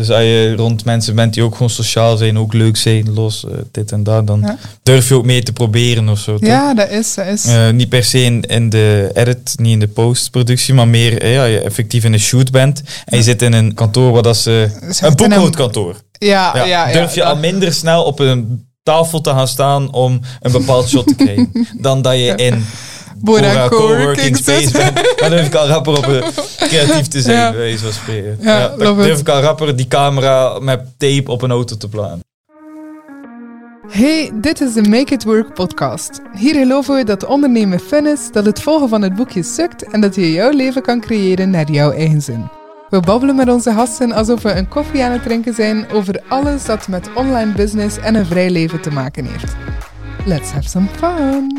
Dus als je rond mensen bent die ook gewoon sociaal zijn, ook leuk zijn, los, eh, dit en dat, dan Ja. durf je ook mee te proberen of zo. toch? Ja, dat is, dat is. Eh, niet per se in, in de edit, niet in de postproductie, maar meer eh, ja, je effectief in een shoot bent en je zit in een kantoor waar dat ze... Ze Een boekhoudkantoor. Ja, Ja, ja, durf je al minder snel op een tafel te gaan staan om een bepaald shot te krijgen, dan dat je in Bora Bora Coworking Space. Dan durf ik al rapper op een creatief te zijn, Ja. wijze van spreken. Ja, Ja, dan durf it. ik al rapper die camera met tape op een auto te plaatsen. Hey, dit is de Make It Work podcast. Hier geloven we dat ondernemen fun is, dat het volgen van het boekje sukt en dat je jouw leven kan creëren naar jouw eigen zin. We babbelen met onze gasten alsof we een koffie aan het drinken zijn over alles dat met online business en een vrij leven te maken heeft. Let's have some fun!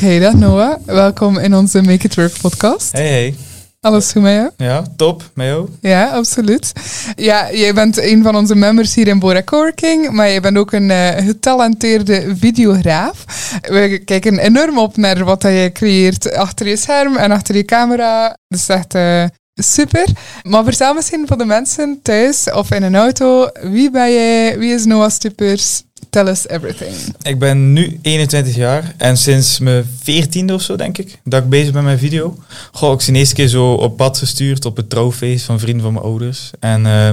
Hey, dag Noah. Welkom in onze Make It Work podcast. Hey, hey. Alles goed met jou? Ja, top. Met jou? Ja, absoluut. Ja, jij bent een van onze members hier in Bora Coworking, maar je bent ook een eh, getalenteerde videograaf. We kijken enorm op naar wat je creëert achter je scherm en achter je camera. Dat is echt eh, super. Maar vertel misschien voor de mensen thuis of in een auto, wie ben jij, wie is Noah Stupers? Tell us everything. Ik ben nu 21 jaar en sinds mijn 14e of zo, denk ik, dat ik bezig ben met video. Goh, ik ben de eerste keer zo op pad gestuurd op het trouwfeest van vrienden van mijn ouders. En eh,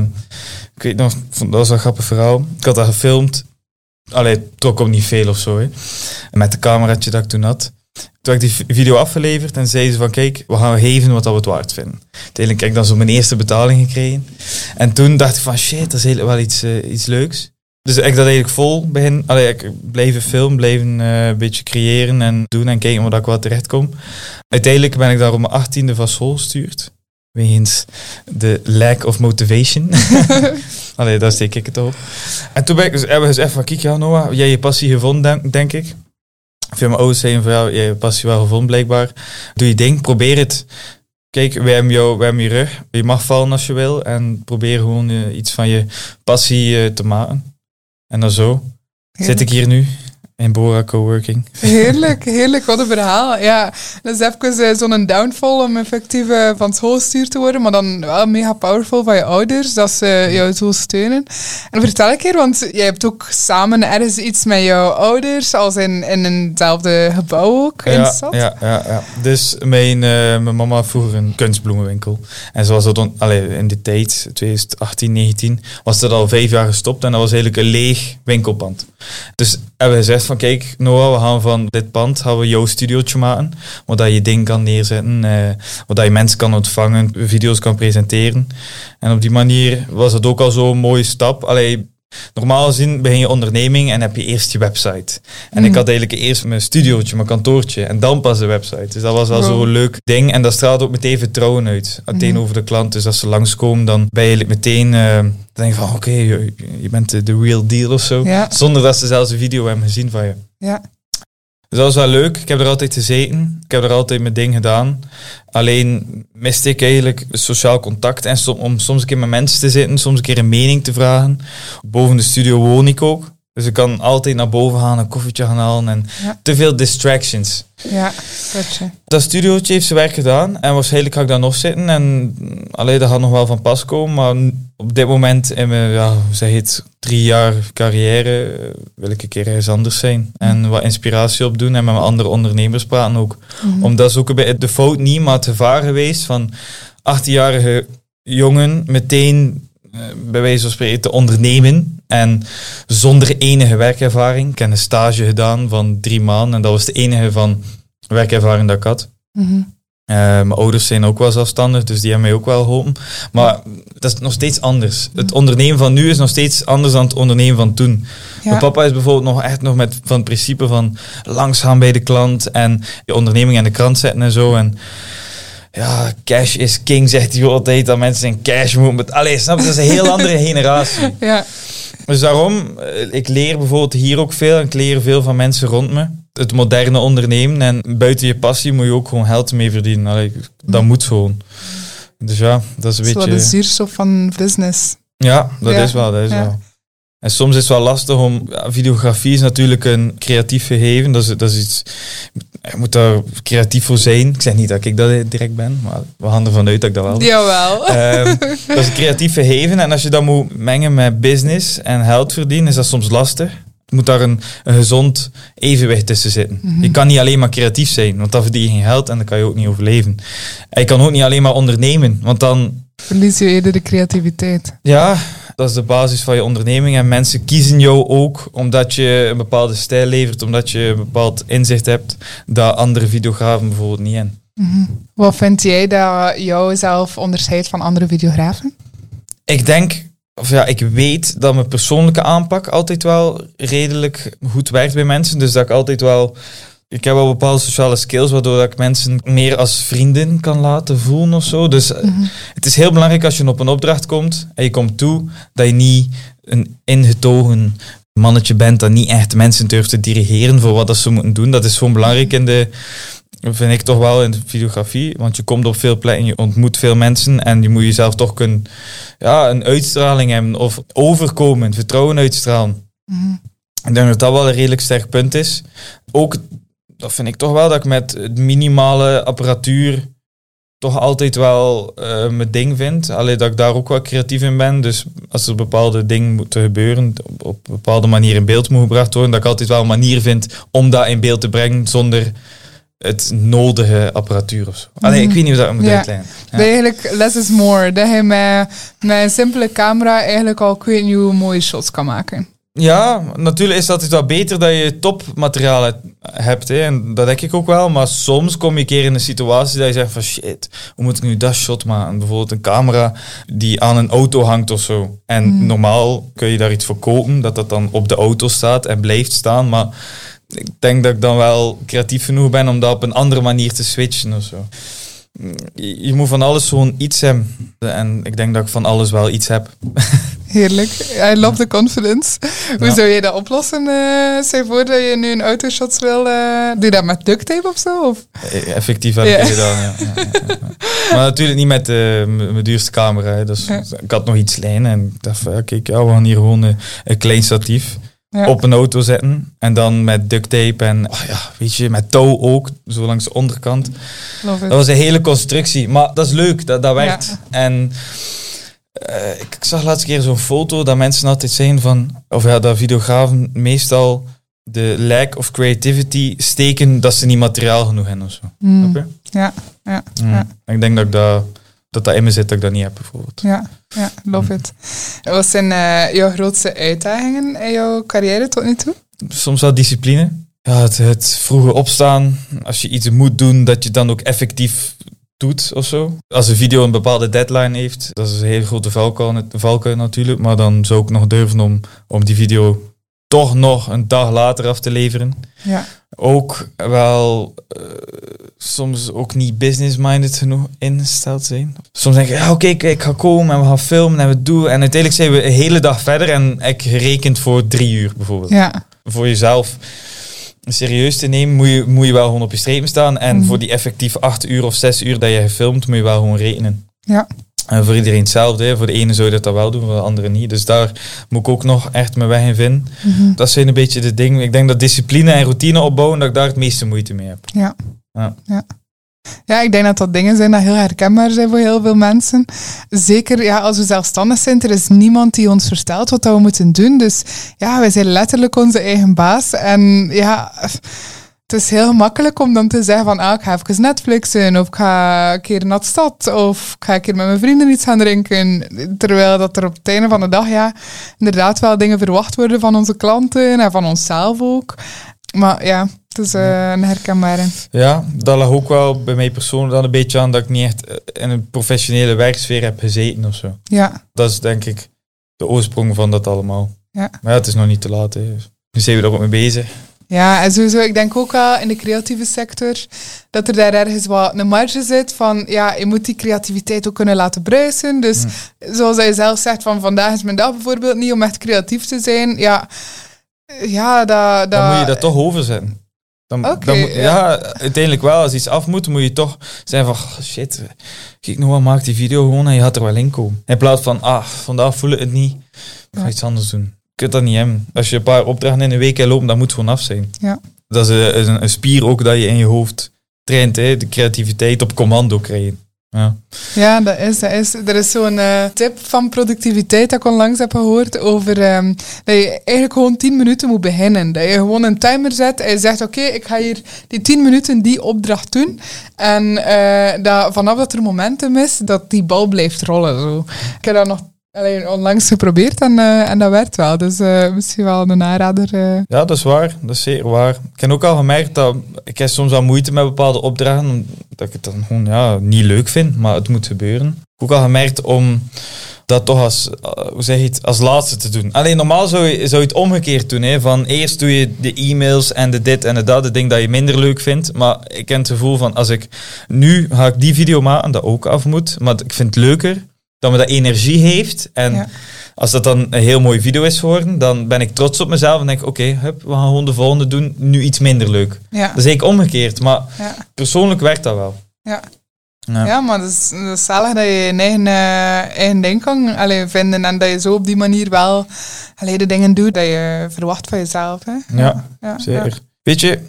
ik weet nog, dat was een grappig verhaal. Ik had dat gefilmd. Allee, het trok ook niet veel of zo. Hè. Met de cameraatje dat ik toen had. Toen heb ik die video afgeleverd en zeiden ze van kijk, we gaan geven wat dat we het waard vinden. Uiteindelijk heb ik dan zo mijn eerste betaling gekregen. En toen dacht ik van shit, dat is wel iets, eh, iets leuks. Dus ik dat eigenlijk vol begin. Allee, ik bleef filmen, bleef een eh, beetje creëren en doen en kijken waar ik wel terecht kom. Uiteindelijk ben ik daar op mijn achttiende van school gestuurd. Wegens de lack of motivation. Allee, daar steek ik het op. En toen ben ik, dus hebben we gezegd van, kijk ja Noah, jij je passie gevonden, denk, denk ik. Veel mijn ouders zeiden van, ja, jij je passie wel gevonden blijkbaar. Doe je ding, probeer het. Kijk, wij hebben, jou, wij hebben je rug. Je mag vallen als je wil. En probeer gewoon eh, iets van je passie eh, te maken. En dan zo zit ik hier nu in Bora Coworking. Heerlijk, heerlijk. Wat een verhaal. Ja, dat is even eh, zo'n downfall om effectief eh, van school gestuurd te worden, maar dan wel mega powerful van je ouders, dat ze jou zo steunen. En vertel een keer, want jij hebt ook samen ergens iets met jouw ouders, als in, in eenzelfde gebouw ook in de Ja, stad. ja, ja, ja. Dus mijn, eh, mijn mama had vroeger een kunstbloemenwinkel. En zoals dat dan, allee, in die tijd, 2018, 19, was dat al vijf jaar gestopt. En dat was eigenlijk een leeg winkelpand. Dus hebben we gezegd van, kijk Noah, we gaan van dit pand gaan we jouw studiootje maken. Waar je ding kan neerzetten, eh, waar je mensen kan ontvangen, video's kan presenteren. En op die manier was het ook al zo'n mooie stap. Allee, Normaal gezien begin je onderneming en heb je eerst je website. En ik Mhm. had eigenlijk eerst mijn studiootje, mijn kantoortje en dan pas de website. Dus dat was wel Wow. zo'n leuk ding. En dat straalt ook meteen vertrouwen uit. Tegenover de klant. Dus als ze langskomen, dan ben je eigenlijk meteen... eh, dan denk je van, oké, je, je bent de, de real deal of zo. Ja. Zonder dat ze zelfs een video hebben gezien van je. Ja. Dus dat was wel leuk. Ik heb er altijd gezeten. Ik heb er altijd mijn ding gedaan. Alleen miste ik eigenlijk sociaal contact. En som- om soms een keer met mensen te zitten, soms een keer een mening te vragen. Boven de studio woon ik ook. Dus ik kan altijd naar boven gaan, een koffietje gaan halen. En Ja. te veel distractions. Ja, gotcha. Dat studiootje heeft zijn werk gedaan. En waarschijnlijk ga ik daar nog zitten. En alleen dat gaat nog wel van pas komen. Maar op dit moment in mijn, ja, hoe zeg je het, drie jaar carrière eh, wil ik een keer ergens anders zijn. En wat inspiratie opdoen en met mijn andere ondernemers praten ook. Mhm. Omdat is ook een beetje de fout niet, maar het gevaar geweest van 18-jarige jongen meteen eh, bij wijze van spreken te ondernemen. En zonder enige werkervaring. Ik heb een stage gedaan van drie maanden. En dat was de enige van werkervaring dat ik had. Mhm. Eh, mijn ouders zijn ook wel zelfstandig, dus die hebben mij ook wel geholpen. Maar dat is nog steeds anders. Het ondernemen van nu is nog steeds anders dan het ondernemen van toen. Ja. Mijn papa is bijvoorbeeld nog echt nog met van het principe van langs gaan bij de klant en je onderneming aan de krant zetten en zo. En ja, cash is king, zegt hij altijd, dat mensen in cash moeten. Allee, snap je? Dat is een heel andere generatie. Ja. Dus daarom, eh, ik leer bijvoorbeeld hier ook veel en ik leer veel van mensen rond me. Het moderne ondernemen en buiten je passie moet je ook gewoon geld mee verdienen. Allee, dat moet gewoon. Dus ja, dat is een Dat is wel beetje... de zuurstof van business. Ja, dat Ja, is wel, dat is ja. wel. En soms is het wel lastig om... ja, videografie is natuurlijk een creatief gegeven. Dat is, dat is iets... Je moet daar creatief voor zijn. Ik zeg niet dat ik dat direct ben, maar we gaan ervan uit dat ik dat wel. Jawel. Ehm, dat is een creatief gegeven. En als je dat moet mengen met business en geld verdienen, is dat soms lastig. Er moet daar een, een gezond evenwicht tussen zitten. Je kan niet alleen maar creatief zijn, want dan verdien je geen geld en dan kan je ook niet overleven. En je kan ook niet alleen maar ondernemen, want dan, Verlies je eerder de creativiteit. ja, dat is de basis van je onderneming. En mensen kiezen jou ook omdat je een bepaalde stijl levert, omdat je een bepaald inzicht hebt dat andere videografen bijvoorbeeld niet hebben. Wat vind jij dat jou zelf onderscheidt van andere videografen? Ik denk, of ja, ik weet dat mijn persoonlijke aanpak altijd wel redelijk goed werkt bij mensen. Dus dat ik altijd wel. Ik heb wel bepaalde sociale skills waardoor dat ik mensen meer als vrienden kan laten voelen of zo. Dus eh, het is heel belangrijk als je op een opdracht komt en je komt toe, dat je niet een ingetogen mannetje bent dat niet echt mensen durft te dirigeren voor wat dat ze moeten doen. Dat is gewoon belangrijk in de, vind ik toch wel in de videografie. Want je komt op veel plekken, je ontmoet veel mensen en je moet jezelf toch kunnen, ja, een uitstraling hebben of overkomen, vertrouwen uitstralen. Ik denk dat dat wel een redelijk sterk punt is. Ook, dat vind ik toch wel, dat ik met het minimale apparatuur toch altijd wel eh, mijn ding vind. Alleen dat ik daar ook wel creatief in ben. Dus als er bepaalde dingen moeten gebeuren, op, op een bepaalde manier in beeld moet gebracht worden, dat ik altijd wel een manier vind om dat in beeld te brengen zonder het nodige apparatuur of zo. Allee, ik weet niet hoe dat moet Ja. uitleggen. Ja. Eigenlijk less is more. Dat je met, met een simpele camera eigenlijk al ik weet niet hoe mooie shots kan maken. Ja, natuurlijk is dat iets wat beter dat je topmateriaal hebt-. Hè. En dat denk ik ook wel. Maar soms kom je een keer in een situatie dat je zegt van shit, hoe moet ik nu dat shot maken? Bijvoorbeeld een camera die aan een auto hangt of zo. En normaal kun je daar iets voor kopen, dat dat dan op de auto staat en blijft staan. Maar ik denk dat ik dan wel creatief genoeg ben om dat op een andere manier te switchen of zo. Je je moet van alles gewoon iets hebben. En ik denk dat ik van alles wel iets heb. Heerlijk. I love the confidence. Hoe Ja. zou je dat oplossen? stel voor dat je nu een autoshot wil. eh, doe je dat met duct tape of zo? Of? Eh, Effectief heb ik Ja. gedaan, ja. Maar natuurlijk niet met eh, mijn duurste camera. Hè. Dus. Ik had nog iets klein en ik dacht van, ja, kijk, ja, we gaan hier gewoon een klein statief Ja. op een auto zetten. En dan met duct tape en, oh ja, weet je, met touw ook, zo langs de onderkant. Dat was een hele constructie. Maar dat is leuk, dat, dat werkt. Ja. En eh, ik, ik zag laatst keer zo'n foto dat mensen altijd zeggen van, of ja, dat videografen meestal de lack of creativity steken dat ze niet materiaal genoeg hebben of zo. Mm. Je? Ja, ja, Mm. Ja. Ik denk dat, ik dat, dat dat in me zit, dat ik dat niet heb bijvoorbeeld. ja, ja, love it. Wat zijn eh, jouw grootste uitdagingen in jouw carrière tot nu toe? Soms wel discipline. Ja, het, het vroege opstaan. Als je iets moet doen, dat je dan ook effectief doet of zo. Als een video een bepaalde deadline heeft, dat is een hele grote valkuil, valkuil natuurlijk. Maar dan zou ik nog durven om, om die video toch nog een dag later af te leveren. Ja, Ook wel eh, soms ook niet business-minded genoeg ingesteld zijn. Soms denk ik, ja oké, ik, ik ga komen en we gaan filmen en we doen. En uiteindelijk zijn we een hele dag verder en ik gerekend voor drie uur bijvoorbeeld. ja, Voor jezelf serieus te nemen, moet je, moet je wel gewoon op je strepen staan. En Mhm. voor die effectief acht uur of zes uur dat je gefilmd, moet je wel gewoon rekenen. ja. En voor iedereen hetzelfde. Hè. Voor de ene zou je dat dan wel doen, voor de andere niet. Dus daar moet ik ook nog echt mijn weg in vinden. Mhm. Dat zijn een beetje de dingen. Ik denk dat discipline en routine opbouwen, dat ik daar het meeste moeite mee heb. Ja. Ja. ja. Ja, ik denk dat dat dingen zijn die heel herkenbaar zijn voor heel veel mensen. Zeker ja, als we zelfstandig zijn, er is niemand die ons vertelt wat dat we moeten doen. Dus ja, wij zijn letterlijk onze eigen baas. En ja, het is heel makkelijk om dan te zeggen van ah, ik ga even Netflixen of ik ga een keer naar de stad of ik ga een keer met mijn vrienden iets gaan drinken. Terwijl dat er op het einde van de dag ja, inderdaad wel dingen verwacht worden van onze klanten en van onszelf ook. Maar ja, het is eh, een herkenbare. Ja, dat lag ook wel bij mij persoonlijk dan een beetje aan dat ik niet echt eh, in een professionele werksfeer heb gezeten of zo. Ja, Dat is denk ik de oorsprong van dat allemaal. Ja. Maar ja, het is nog niet te laat. Hè. Dus Nu zijn we er ook mee bezig. Ja, en sowieso, ik denk ook wel in de creatieve sector dat er daar ergens wat een marge zit van, ja, je moet die creativiteit ook kunnen laten bruisen. Dus zoals hij zelf zegt, van vandaag is mijn dag bijvoorbeeld niet om echt creatief te zijn. Ja, ja dat... dat Dan moet je dat toch overzetten. Dan, dan moet, ja. ja. uiteindelijk wel. Als iets af moet, moet je toch zijn van, oh, shit, kijk nog wat, maak die video gewoon en je gaat er wel in komen. In plaats van, ah, vandaag voel ik het niet, ik ga iets anders doen. Kunt dat niet hebben. Als je een paar opdrachten in een week hebt lopen, dat moet gewoon af zijn. Ja. Dat is een, een, een spier ook dat je in je hoofd traint, hè? de creativiteit op commando krijgen. Ja. Ja, dat is, dat is. Er is zo'n eh, tip van productiviteit dat ik onlangs heb gehoord over ehm, dat je eigenlijk gewoon 10 minuten moet beginnen. Dat je gewoon een timer zet en je zegt, oké, ik ga hier die 10 minuten die opdracht doen. En eh, dat vanaf dat er momentum is, dat die bal blijft rollen. Zo. Ik heb dat nog Alleen onlangs geprobeerd en, uh, en dat werkt wel. Dus uh, misschien wel een aanrader. Uh. Ja, dat is waar. Dat is zeker waar. Ik heb ook al gemerkt dat ik heb soms al moeite met bepaalde opdrachten. Dat ik het dan gewoon ja, niet leuk vind, maar het moet gebeuren. Ik heb ook al gemerkt om dat toch als, hoe zeg je het, als laatste te doen. Alleen normaal zou je, zou je het omgekeerd doen. Hè? Van eerst doe je de e-mails en de dit en de dat, de ding dat je minder leuk vindt. Maar ik ken het gevoel van als ik nu ga ik die video maken, dat ook af moet. Maar ik vind het leuker dat me dat energie heeft. En als dat dan een heel mooie video is geworden, dan ben ik trots op mezelf en denk oké, okay, we gaan gewoon de volgende doen, nu iets minder leuk. Ja. Dat is eigenlijk omgekeerd, maar persoonlijk werkt dat wel. Ja. Ja. maar dat is, dat is zalig dat je je eigen, uh, eigen ding kan allee, vinden en dat je zo op die manier wel allee, de dingen doet dat je verwacht van jezelf. Hè? Ja, ja zeker. Weet je,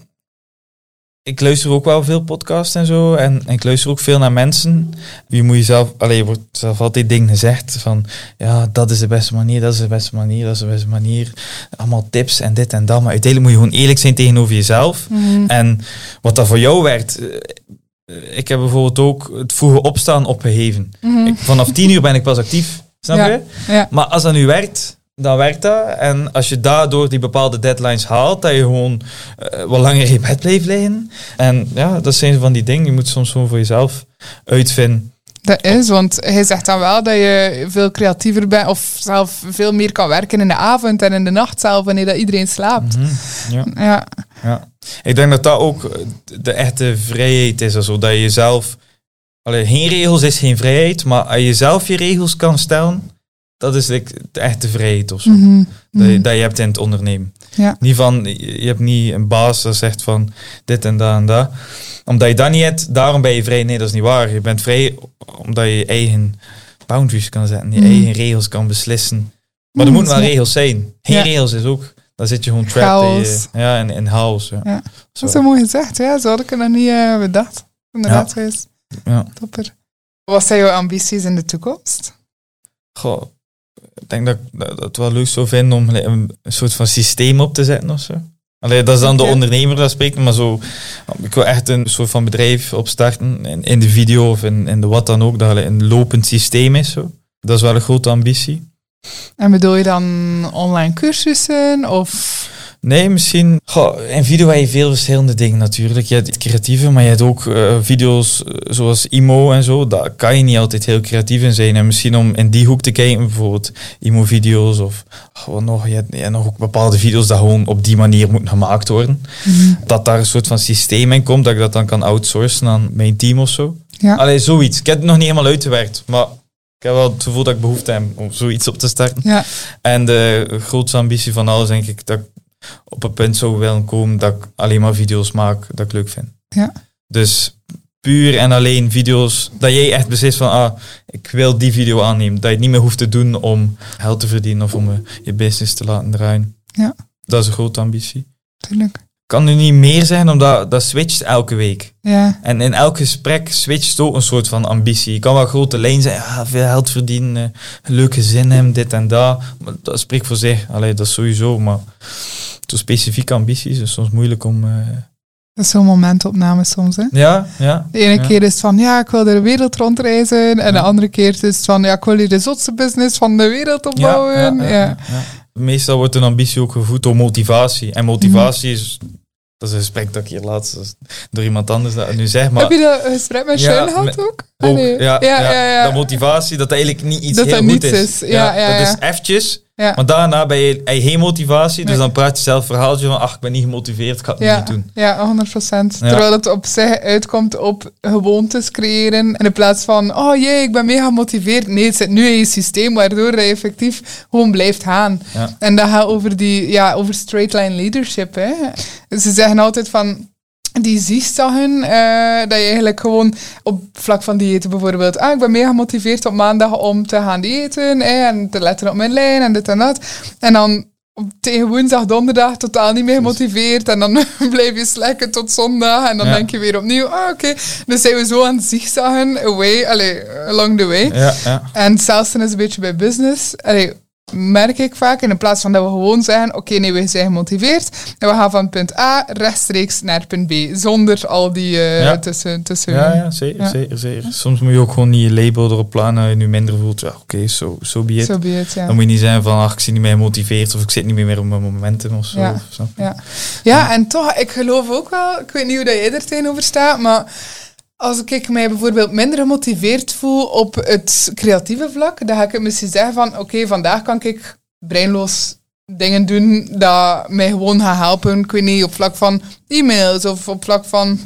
ik luister ook wel veel podcasts en zo. En, en, ik luister ook veel naar mensen. Je moet jezelf, alleen wordt zelf altijd dingen gezegd van ja, dat is de beste manier, dat is de beste manier, dat is de beste manier. Allemaal tips en dit en dat. Maar uiteindelijk moet je gewoon eerlijk zijn tegenover jezelf. Mhm. En wat dat voor jou werkt. eh, Ik heb bijvoorbeeld ook het vroege opstaan opgeheven. Ik, vanaf tien uur ben ik pas actief. Snap Ja. je? Ja. Maar als dat nu werkt, dan werkt dat. En als je daardoor die bepaalde deadlines haalt, dat je gewoon eh, wat langer in bed blijft liggen. En ja, dat zijn van die dingen. Je moet soms gewoon voor jezelf uitvinden. Dat is, want hij zegt dan wel dat je veel creatiever bent of zelf veel meer kan werken in de avond en in de nacht zelf wanneer dat iedereen slaapt. Mhm, Ja. Ja, Ja. Ik denk dat dat ook de echte vrijheid is. Also, dat je. Allee, geen regels is geen vrijheid, maar als je zelf je regels kan stellen, dat is echte vrijheid of zo. Mhm, Dat, je, mhm. dat je hebt in het ondernemen. Ja. Niet van, je hebt niet een baas dat zegt van dit en dat en dat. Omdat je dat niet hebt, daarom ben je vrij. Nee, dat is niet waar. Je bent vrij omdat je je eigen boundaries kan zetten, je Mhm. eigen regels kan beslissen. Maar er moeten wel ja. regels zijn. Geen Ja. regels is ook, dan zit je gewoon trapped in, ja, in, in chaos. Ja. Ja. Zo. Dat is zo mooi gezegd, ja. Zo had ik het nog niet eh, bedacht. Inderdaad, is Ja. topper. Wat zijn jouw ambities in de toekomst? Goh, ik denk dat ik dat, wel leuk zou vinden om een, een soort van systeem op te zetten of zo. Allee, dat is dan de ondernemer dat spreekt, maar zo, ik wil echt een soort van bedrijf opstarten in, in de video of in, in de wat dan ook, dat het een lopend systeem is. Zo. Dat is wel een grote ambitie. En bedoel je dan online cursussen of... Nee, misschien. Goh, in video heb je veel verschillende dingen natuurlijk. Je hebt het creatieve, maar je hebt ook eh, video's eh, zoals IMO en zo. Daar kan je niet altijd heel creatief in zijn. En misschien om in die hoek te kijken, bijvoorbeeld IMO-video's of oh, wat nog. Je hebt, je hebt nog ook bepaalde video's dat gewoon op die manier moeten gemaakt worden. Dat daar een soort van systeem in komt, dat ik dat dan kan outsourcen aan mijn team of zo. Ja. Allee, zoiets. Ik heb het nog niet helemaal uitgewerkt, maar ik heb wel het gevoel dat ik behoefte heb om zoiets op te starten. Ja, En de grootste ambitie van alles, denk ik, dat ik op een punt zou willen komen dat ik alleen maar video's maak dat ik leuk vind. Ja. Dus puur en alleen video's, dat jij echt beslist van, ah, ik wil die video aannemen. Dat je het niet meer hoeft te doen om geld te verdienen of om je business te laten draaien. Ja. Dat is een grote ambitie. tuurlijk. Kan nu niet meer zijn, omdat dat switcht elke week. Ja, En in elk gesprek switcht ook een soort van ambitie. Je kan wel grote lijn zijn, ja, veel geld verdienen, eh, leuke zin hebben, dit en dat. Maar dat spreekt voor zich. Allee, dat is sowieso, maar zo specifieke ambities is soms moeilijk om... eh, dat is zo'n momentopname soms, hè. Ja, ja. De ene Ja. keer is het van, ja, ik wil de wereld rondreizen. En de andere keer is het van, ja, ik wil hier de zotste business van de wereld opbouwen. Ja, ja. Meestal wordt een ambitie ook gevoed door motivatie. En motivatie is... Dat is een gesprek dat ik hier laatst door iemand anders dat nu zeg, maar... Heb je dat gesprek met Ja, Sean gehad ook? Ook, Allee. ja, ja, ja, ja. Dat motivatie, dat eigenlijk niet iets Dat heel dat goed niets is. is. Ja, ja, dat is eventjes, Ja. maar daarna ben je, heb je geen motivatie, dus Nee. dan praat je zelf een verhaaltje van, ach, ik ben niet gemotiveerd, ik ga het Ja, niet doen. ja, 100 procent. Ja. Terwijl het op zich uitkomt op gewoontes creëren. En in plaats van, oh jee, ik ben mega gemotiveerd. Nee, het zit nu in je systeem, waardoor je effectief gewoon blijft gaan. Ja. En dat gaat over die, ja, over straight line leadership. Hè. Ze zeggen altijd van, die ziestaggen, eh dat je eigenlijk gewoon op vlak van diëten bijvoorbeeld, ah, ik ben mega gemotiveerd op maandag om te gaan diëten en te letten op mijn lijn en dit en dat. En dan tegen woensdag, donderdag totaal niet meer gemotiveerd. En dan blijf je slekken tot zondag. En dan Ja. denk je weer opnieuw, ah, oké. Dus zijn we zo aan het zigzaggen, away, allee, along the way. Ja, ja. En hetzelfde is een beetje bij business. Allee, merk ik vaak. In plaats van dat we gewoon zeggen, oké, nee, we zijn gemotiveerd. En we gaan van punt A rechtstreeks naar punt B. Zonder al die eh, Ja. tussen... tussen Ja, ja, zeker, Ja. zeker, zeker. Soms moet je ook gewoon niet je label erop plannen en je nu minder voelt. Ja, oké, zo so, be it. Zo be it, ja. Dan moet je niet zijn van, ach, ik zie niet meer gemotiveerd of ik zit niet meer op mijn momentum of zo. Ja. ja, en toch, ik geloof ook wel, ik weet niet hoe dat jij er tegenover staat, maar als ik mij bijvoorbeeld minder gemotiveerd voel op het creatieve vlak, dan ga ik misschien zeggen van, oké, vandaag kan ik breinloos dingen doen dat mij gewoon gaan helpen. Ik weet niet, op vlak van e-mails of op vlak van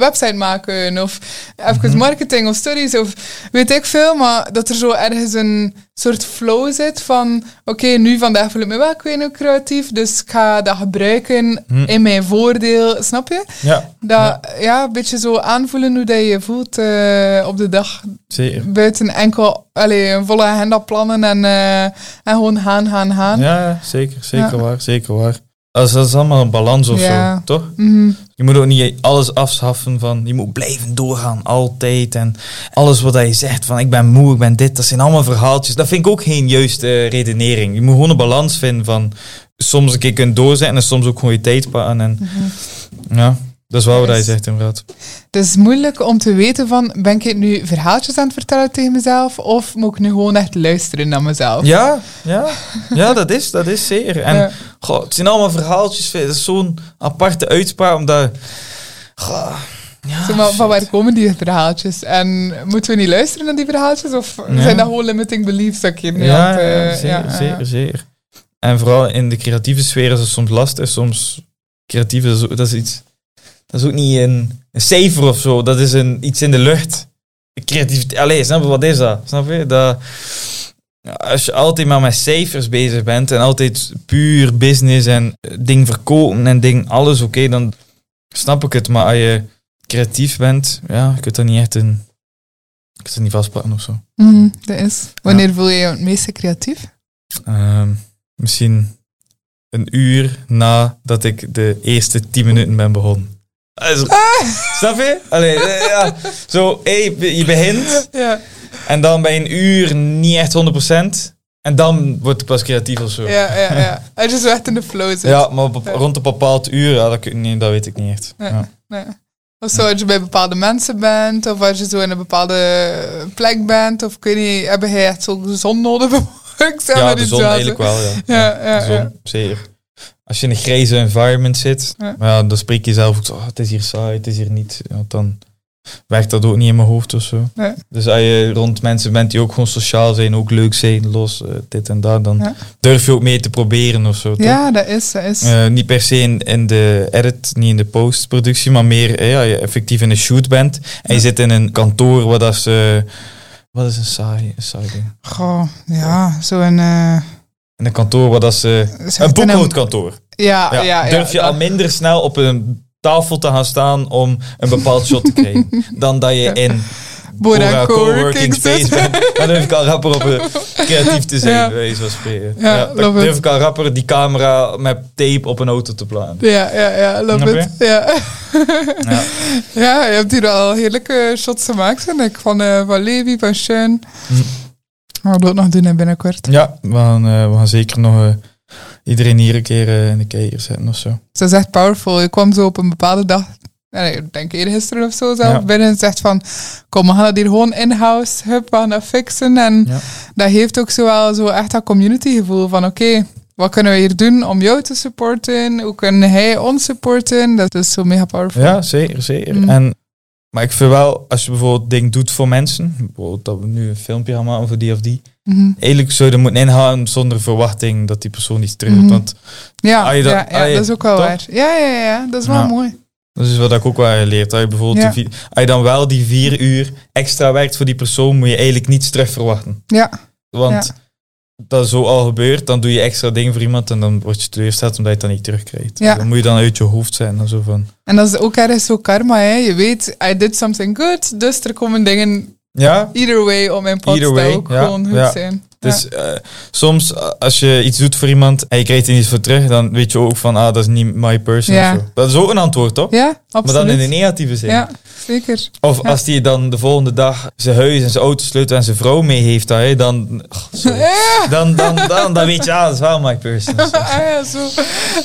website maken of even Mhm. marketing of studies of weet ik veel, maar dat er zo ergens een soort flow zit van oké, nu vandaag voel ik me wel niet, creatief, dus ik ga dat gebruiken Hm. in mijn voordeel, snap je? Ja, Dat, ja. een beetje zo aanvoelen hoe dat je je voelt eh, op de dag, zeker. buiten enkel allee, een volle agenda plannen en, eh, en gewoon gaan, gaan, gaan. Ja, ja, zeker, zeker Ja. waar, zeker waar. Dat is, dat is allemaal een balans of Ja. zo, toch? Mhm. Je moet ook niet alles afschaffen van, je moet blijven doorgaan, altijd. En alles wat je zegt van, ik ben moe, ik ben dit, dat zijn allemaal verhaaltjes. Dat vind ik ook geen juiste redenering. Je moet gewoon een balans vinden van, soms een keer kunnen doorzetten en soms ook gewoon je tijd pakken. En ja, dat is wel wat hij zegt inderdaad. Het is moeilijk om te weten van, ben ik nu verhaaltjes aan het vertellen tegen mezelf of moet ik nu gewoon echt luisteren naar mezelf? Ja, ja, ja dat is, dat is zeker. En Ja. goh, het zijn allemaal verhaaltjes, het is zo'n aparte uitspraak, omdat... Goh, ja, Zeg maar, van waar komen die verhaaltjes? En moeten we niet luisteren naar die verhaaltjes? Of Ja. zijn dat gewoon limiting beliefs dat ik hier nu Ja, eh, zeker, ja, ja. zeker, zeker. En vooral in de creatieve sfeer is het soms lastig. Soms creatief dat is iets... Dat is ook niet een, een cijfer of zo. Dat is een, iets in de lucht. Creativiteit. Allee, snap je, wat is dat? Snap je? Dat, als je altijd maar met cijfers bezig bent en altijd puur business en eh, ding verkopen en ding alles, oké, dan snap ik het. Maar als je creatief bent, ja, je kunt dat niet echt kunt het niet vastpakken of zo. Mhm, dat is. Wanneer voel je je het meeste creatief? Ehm, misschien een uur nadat ik de eerste tien minuten ben begonnen. Dat is- Snap je? Allee, eh, ja. Zo, hey, je begint Ja, en dan bij een uur niet echt 100%. En dan wordt het pas creatief of zo. ja, ja. ja. Je zo echt in de flow zit. Ja, maar Ja. rond een bepaald uur, ja, dat, dat weet ik niet echt. Nee. Ja. Nee. Of zo als je bij bepaalde mensen bent, of als je zo in een bepaalde plek bent, of kun je niet, heb je echt zo zon nodig? ik zeg Ja, de zon eigenlijk hè. wel, ja. Ja, ja, de zon, zeker. Als je in een grijze environment zit, Ja. maar ja, dan spreek je zelf ook zo, "Oh, het is hier saai, het is hier niet. Dan werkt dat ook niet in mijn hoofd of zo. Nee. Dus als je rond mensen bent die ook gewoon sociaal zijn, ook leuk zijn, los, eh, dit en dat, dan Ja. durf je ook mee te proberen of zo. toch? Ja, dat is, dat is. Eh, niet per se in, in de edit, niet in de postproductie, maar meer eh, ja, je effectief in een shoot bent. En je zit in een kantoor waar dat ze... Wat is een saai, een saai ding? Goh, ja, zo'n... eh Een kantoor waar dat ze... Een boekhoudkantoor. Ja, Ja, ja, durf je al minder snel op een tafel te gaan staan om een bepaald shot te krijgen. Dan dat je in Bora Coworking Space bent. Dan durf ik al rapper op een creatief te zijn, Ja. bij wijze van spreken. Ja, Ja, dan durf ik al rapper die camera met tape op een auto te plaatsen. Ja, ja, ja, love it. Ja. Ja. ja, je hebt hier al heerlijke shots gemaakt, vind ik. Van, eh van Levi, van Sean. Hm. Gaan we dat nog doen hè, binnenkort. Ja, we gaan, eh, we gaan zeker nog eh, iedereen hier een keer eh, in de kijker zetten of zo. Dat is echt powerful. Je kwam zo op een bepaalde dag, ik denk eergisteren of zo, zelf Ja. binnen en zegt van, kom, we gaan dat hier gewoon in-house, hup, we gaan dat fixen. En Ja. dat heeft ook zo wel zo echt dat community gevoel van, oké, wat kunnen we hier doen om jou te supporten? Hoe kan hij ons supporten? Dat is zo mega powerful. Ja, zeker, zeker. Mm. En, maar ik vind wel, als je bijvoorbeeld dingen doet voor mensen, bijvoorbeeld dat we nu een filmpje gaan maken voor die of die, Mhm. eigenlijk zou je er moeten ingaan zonder verwachting dat die persoon iets terug doet. Mhm. Want Ja, je dat- ja, ja je- dat is ook wel waar. Ja, ja, ja, dat is wel mooi. dat is wat ik ook wel geleerd. Dat je bijvoorbeeld Ja. die vier- als je dan wel die vier uur extra werkt voor die persoon, moet je eigenlijk niets terug verwachten. Ja, Want dat zo al gebeurt, dan doe je extra dingen voor iemand en dan word je teleurgesteld omdat je het dan niet terugkrijgt. Ja. Dan moet je dan uit je hoofd zijn en zo van. en dat is ook ergens zo karma, hè. Je weet, I did something good, dus er komen dingen Ja, either way op mijn pad ook ja, gewoon goed zijn. Dus eh, soms eh, als je iets doet voor iemand en je krijgt er iets voor terug, dan weet je ook van, ah, dat is niet my person. Ja. Dat is ook een antwoord, toch? Ja, Maar absoluut. dan in een negatieve zin. Ja, zeker. Of Ja. als die dan de volgende dag zijn huis en zijn autosleutel en zijn vrouw mee heeft, dan, dan, oh, dan, dan, dan, dan weet je, ah, dat is wel my person. Ah ja, zo,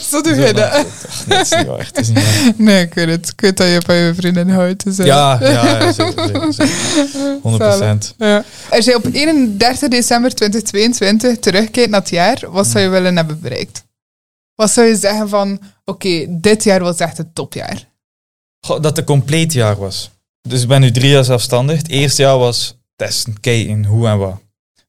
zo doe je maar- dat. Ach, nee, het is niet waar. Het is niet waar. Nee, ik weet het. Ik weet dat je van je vriendin houdt. Dus, eh, Ja, ja, ja zeker, zeker, zeker. 100%. Ja. Als je op 31 december 2022 terugkijkt naar het jaar, wat zou je Hmm. willen hebben bereikt? Wat zou je zeggen van, oké, dit jaar was echt het topjaar? Goh, dat het compleet jaar was. Dus ik ben nu drie jaar zelfstandig. Het eerste jaar was testen, kijken, hoe en wat.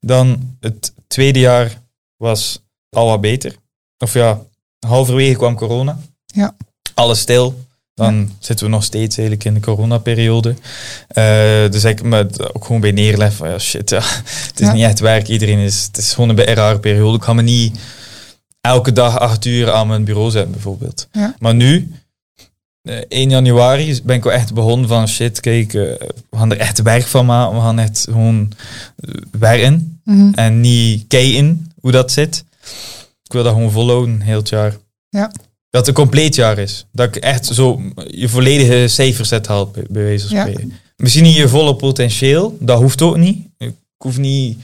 Dan het tweede jaar was al wat beter. Of ja, halverwege kwam corona. Ja. Alles stil. Dan zitten we nog steeds eigenlijk in de coronaperiode. Eh dus ik me ook gewoon bij neerleg van ja shit, ja, het is Ja. niet echt werk. Iedereen is, het is gewoon een beetje een rare periode. Ik ga me niet elke dag acht uur aan mijn bureau zetten bijvoorbeeld. Maar nu, eh, 1 januari, ben ik wel echt begonnen van shit, kijk, eh, we gaan er echt werk van maken. We gaan echt gewoon eh, werken Mhm. en niet kijken hoe dat zit. Ik wil dat gewoon volhouden, heel het jaar. Ja. Dat het een compleet jaar is. Dat ik echt zo je volledige cijferset haal, bij, wijze van Ja. spreken. Misschien niet je volle potentieel, dat hoeft ook niet. Ik hoef niet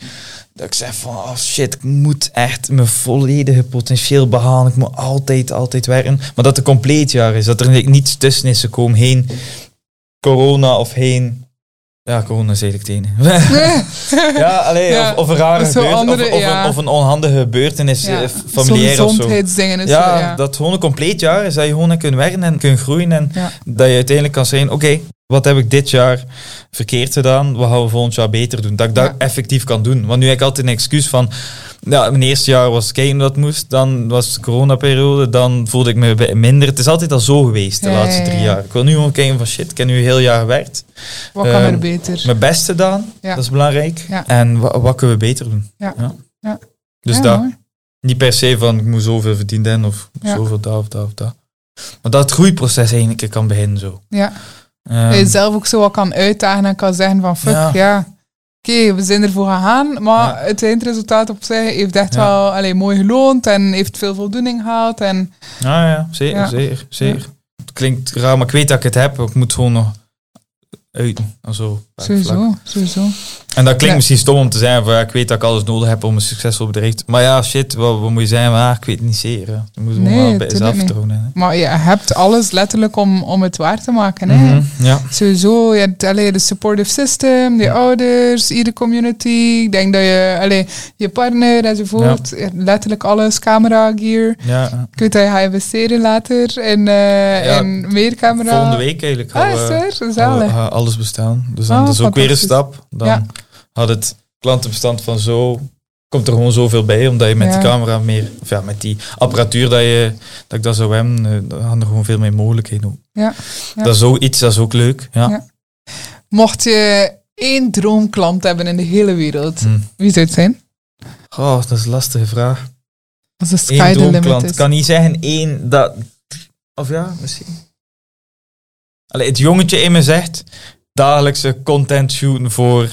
dat ik zeg van, oh shit, ik moet echt mijn volledige potentieel behalen. Ik moet altijd, altijd werken. Maar dat het een compleet jaar is. Dat er niets tussen is gekomen. Heen corona of heen... Ja, corona is eigenlijk het. Ja, alleen, Ja, of, of een rare andere- of, of, ja. een, of een onhandige gebeurtenis, Ja. eh, familiair of zo. gezondheidsdingen. is Ja, zo, ja. dat gewoon een compleet jaar is, dat je gewoon kunt werken en kunt groeien en dat je uiteindelijk kan zeggen, oké, wat heb ik dit jaar verkeerd gedaan, wat gaan we volgend jaar beter doen? Dat ik dat Ja. effectief kan doen. Want nu heb ik altijd een excuus van, ja, mijn eerste jaar was kijken dat moest, dan was de coronaperiode, dan voelde ik me minder. Het is altijd al zo geweest, de Ja, laatste drie ja. jaar. Ik wil nu gewoon kijken van, shit, ik heb nu een heel jaar gewerkt. Wat kan er Ehm, beter? Mijn best gedaan, Ja. dat is belangrijk. Ja. En wa- wat kunnen we beter doen? Ja. Ja. Dus dat. Niet per se van ik moet zoveel verdienen en of zoveel dat of dat of dat. Maar dat het groeiproces eigenlijk kan beginnen zo. Ja. Ehm, dat je zelf ook zo wat kan uitdagen en kan zeggen van fuck, ja, Ja. oké, we zijn ervoor gegaan, maar Ja. het eindresultaat op zich heeft echt Ja. wel allee, mooi geloond en heeft veel voldoening gehaald. En ja, ja, zeker, zeker, zeker. Het klinkt raar, maar ik weet dat ik het heb. Ik moet gewoon nog uiten. En zo, sowieso, sowieso. En dat klinkt Ja. misschien stom om te zeggen, van, ja, ik weet dat ik alles nodig heb om een succesvol bedrijf te Maar ja, shit, wat, wat moet je zeggen? Maar, ik weet het niet zeer. hè. Je moet Nee, wel bij jezelf. Maar je hebt alles letterlijk om, om het waar te maken. Hè? Mhm, Ja. Sowieso, je hebt allee, de supportive system, de Ja. ouders, iedere community. Ik denk dat je, allee, je partner enzovoort, Je letterlijk alles, camera, gear. Ik weet dat je gaat investeren later in, eh Ja, in meer camera. Volgende week eigenlijk Ah, is Zalig. gaan alles bestellen. Dus dan Ah, dat is ook weer een stap. Dan Ja. Had het klantenbestand van zo... Komt er gewoon zoveel bij, omdat je met Ja. die camera meer... Of ja, met die apparatuur dat, je, dat ik dat zou hebben, eh, dan gaan er gewoon veel meer mogelijkheden op. Ja, ja. Dat is zoiets, dat is ook leuk. Ja. Mocht je één droomklant hebben in de hele wereld, Hm. wie zou het zijn? Goh, dat is een lastige vraag. Eén the limit droomklant. is. Ik kan niet zeggen één dat... Of ja, misschien. Allee, het jongetje in me zegt dagelijkse content shooten voor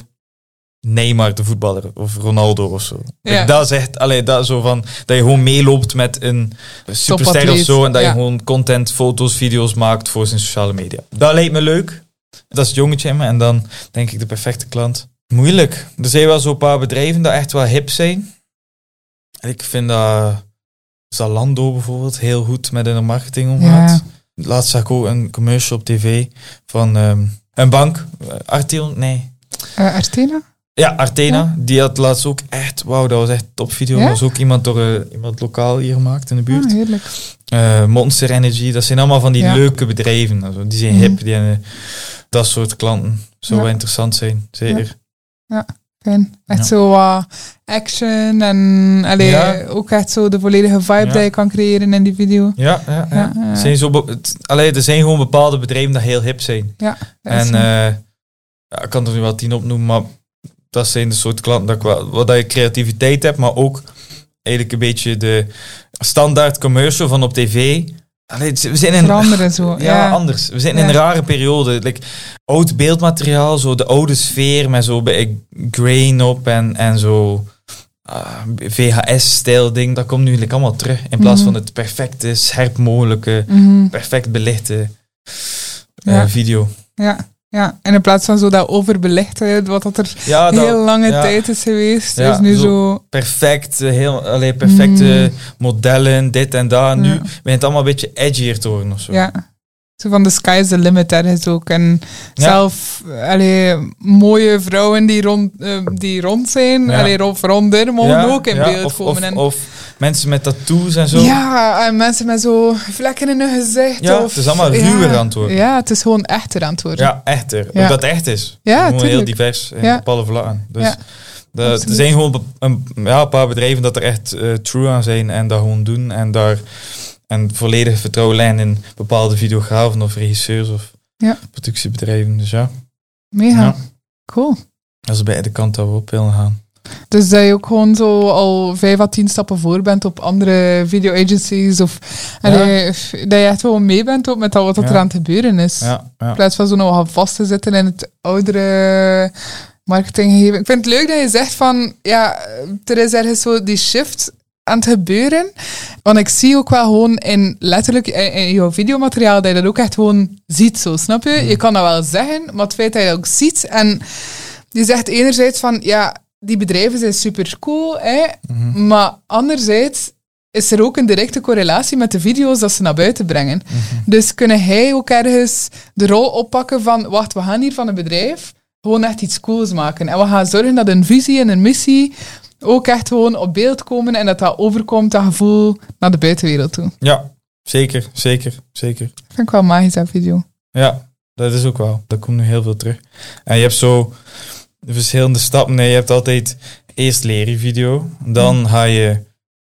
Neymar, de voetballer, of Ronaldo of zo. Ja. Dat zegt, allee, dat zo van, dat je gewoon meeloopt met een superster of zo en dat ja. je gewoon content, foto's, video's maakt voor zijn sociale media. Dat lijkt me leuk. Dat is het jongetje in me. En dan denk ik de perfecte klant. Moeilijk. Er zijn wel zo'n paar bedrijven dat echt wel hip zijn. Ik vind dat Zalando bijvoorbeeld heel goed met hun marketing omgaat. Laatst zag ik ook een commercial op tv van ehm, een bank. eh, Arteon, nee. Artena? Ja, Artena. Ja. Die had laatst ook echt, wauw, dat was echt top video. Ja? Dat was ook iemand door eh, iemand lokaal hier gemaakt in de buurt. Ah, heerlijk. Eh, Monster Energy, dat zijn allemaal van die Ja. leuke bedrijven. Also, die zijn Mhm. hip, die hebben dat soort klanten. Zou Ja. wel interessant zijn, zeker. Fijn. Echt Ja. zo action en allee, Ja. ook echt zo de volledige vibe Ja. dat je kan creëren in die video. Ja, ja, ja. Ja, ja. Zijn zo be- het- allee, er zijn gewoon bepaalde bedrijven dat heel hip zijn. Is En zo. ja, ik kan er nu wel tien opnoemen, maar dat zijn de soort klanten dat ik wel, wat dat je creativiteit hebt, maar ook eigenlijk een beetje de standaard commercial van op tv. Allee, we zijn in veranderen zo. ja, Ja, anders. We zijn Ja. in een rare periode. Like, oud beeldmateriaal, zo de oude sfeer met zo bij grain op en, en zo ah, VHS-stijl ding, dat komt nu eigenlijk allemaal terug. In plaats Mhm. van het perfecte, scherp mogelijke, Mhm. perfect belichte eh, Ja. video. Ja, ja. En in plaats van zo dat overbelichte, wat dat er Ja, dat, heel lange ja. tijd is geweest, Ja, is nu zo- zo... perfect, eh, heel, allee, perfecte modellen, dit en dat. Nu Ja. begint het allemaal een beetje edgier te worden of zo. Ja. Zo van the sky is the limit ergens ook. En Ja. zelf allee, mooie vrouwen die rond, eh, die rond zijn, Ja. allee, of ronder, mogen Ja, ook in beeld of, komen. Of, en, of mensen met tattoos en zo. ja, en mensen met zo vlekken in hun gezicht. Ja, of, het is allemaal ruwer het worden. Ja, het is gewoon echter worden. Ja, echter. Ook dat het echt is. Ja, gewoon heel divers in Ja. op alle vlakken. Dus er zijn gewoon een, ja, een paar bedrijven dat er echt eh, true aan zijn en dat gewoon doen. En daar en volledig vertrouwen lijnen in bepaalde videografen of regisseurs of Ja. productiebedrijven. Dus ja, Mega. Ja. Cool. dat is bij de kant dat we op willen gaan. Dus dat je ook gewoon zo al vijf à tien stappen voor bent op andere video agencies. Of Ja. allee, dat je echt gewoon mee bent ook met dat wat Ja. er aan het gebeuren is. Ja. In plaats van zo nog vast te zitten in het oudere marketinggegeven. Ik vind het leuk dat je zegt van, ja, er is ergens zo die shift aan het gebeuren. Want ik zie ook wel gewoon in letterlijk in, in jouw videomateriaal dat je dat ook echt gewoon ziet, zo, snap je? Je kan dat wel zeggen, maar het feit dat je dat ook ziet en je zegt enerzijds van, ja, die bedrijven zijn super cool, hè, Mhm. maar anderzijds is er ook een directe correlatie met de video's dat ze naar buiten brengen. Mhm. Dus kunnen hij ook ergens de rol oppakken van, wacht, we gaan hier van een bedrijf gewoon echt iets cools maken. En we gaan zorgen dat een visie en een missie ook echt gewoon op beeld komen en dat dat overkomt, dat gevoel, naar de buitenwereld toe. ja, zeker, zeker, zeker. Vind ik wel magisch, dat video. Ja, dat is ook wel. Dat komt nu heel veel terug. En je hebt zo verschillende stappen. Nee, je hebt altijd eerst leer je video. Dan ga je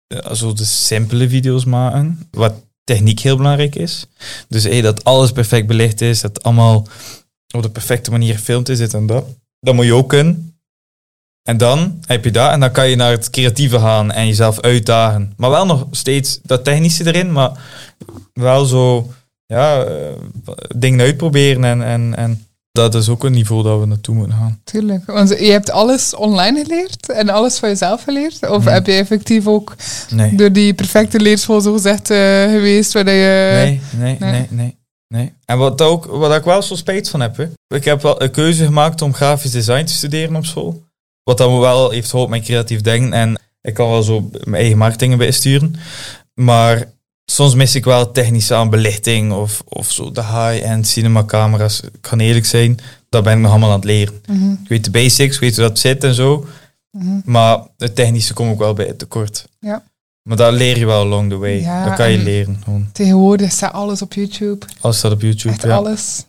eh, zo de simpele video's maken. Wat techniek heel belangrijk is. Dus hey, dat alles perfect belicht is. Dat allemaal op de perfecte manier gefilmd is. Dit en dat. Dat moet je ook kunnen. En dan heb je dat. En dan kan je naar het creatieve gaan en jezelf uitdagen. Maar wel nog steeds dat technische erin. Maar wel zo ja, eh, dingen uitproberen. En, en, en dat is ook een niveau dat we naartoe moeten gaan. Tuurlijk. Want je hebt alles online geleerd en alles van jezelf geleerd? Of heb je effectief ook Nee. door die perfecte leerschool zo gezegd eh, geweest, waar je... Nee, nee, nee. nee, nee, nee. En wat, ook, wat ik wel zo spijt van heb, hè. ik heb wel een keuze gemaakt om grafisch design te studeren op school. Wat dan wel heeft geholpen met creatief denken en ik kan wel zo mijn eigen marktingen bijsturen. Maar soms mis ik wel technische aan belichting of, of zo de high-end cinemacamera's. Ik kan eerlijk zijn, dat ben ik nog allemaal aan het leren. Mhm, Ik weet de basics, ik weet hoe dat zit en zo. mhm. Maar het technische kom ik wel bij tekort. Ja. Maar dat leer je wel along the way. Ja, dat kan je en- leren. Gewoon. Tegenwoordig staat alles op YouTube. Alles staat op YouTube. Echt ja. alles.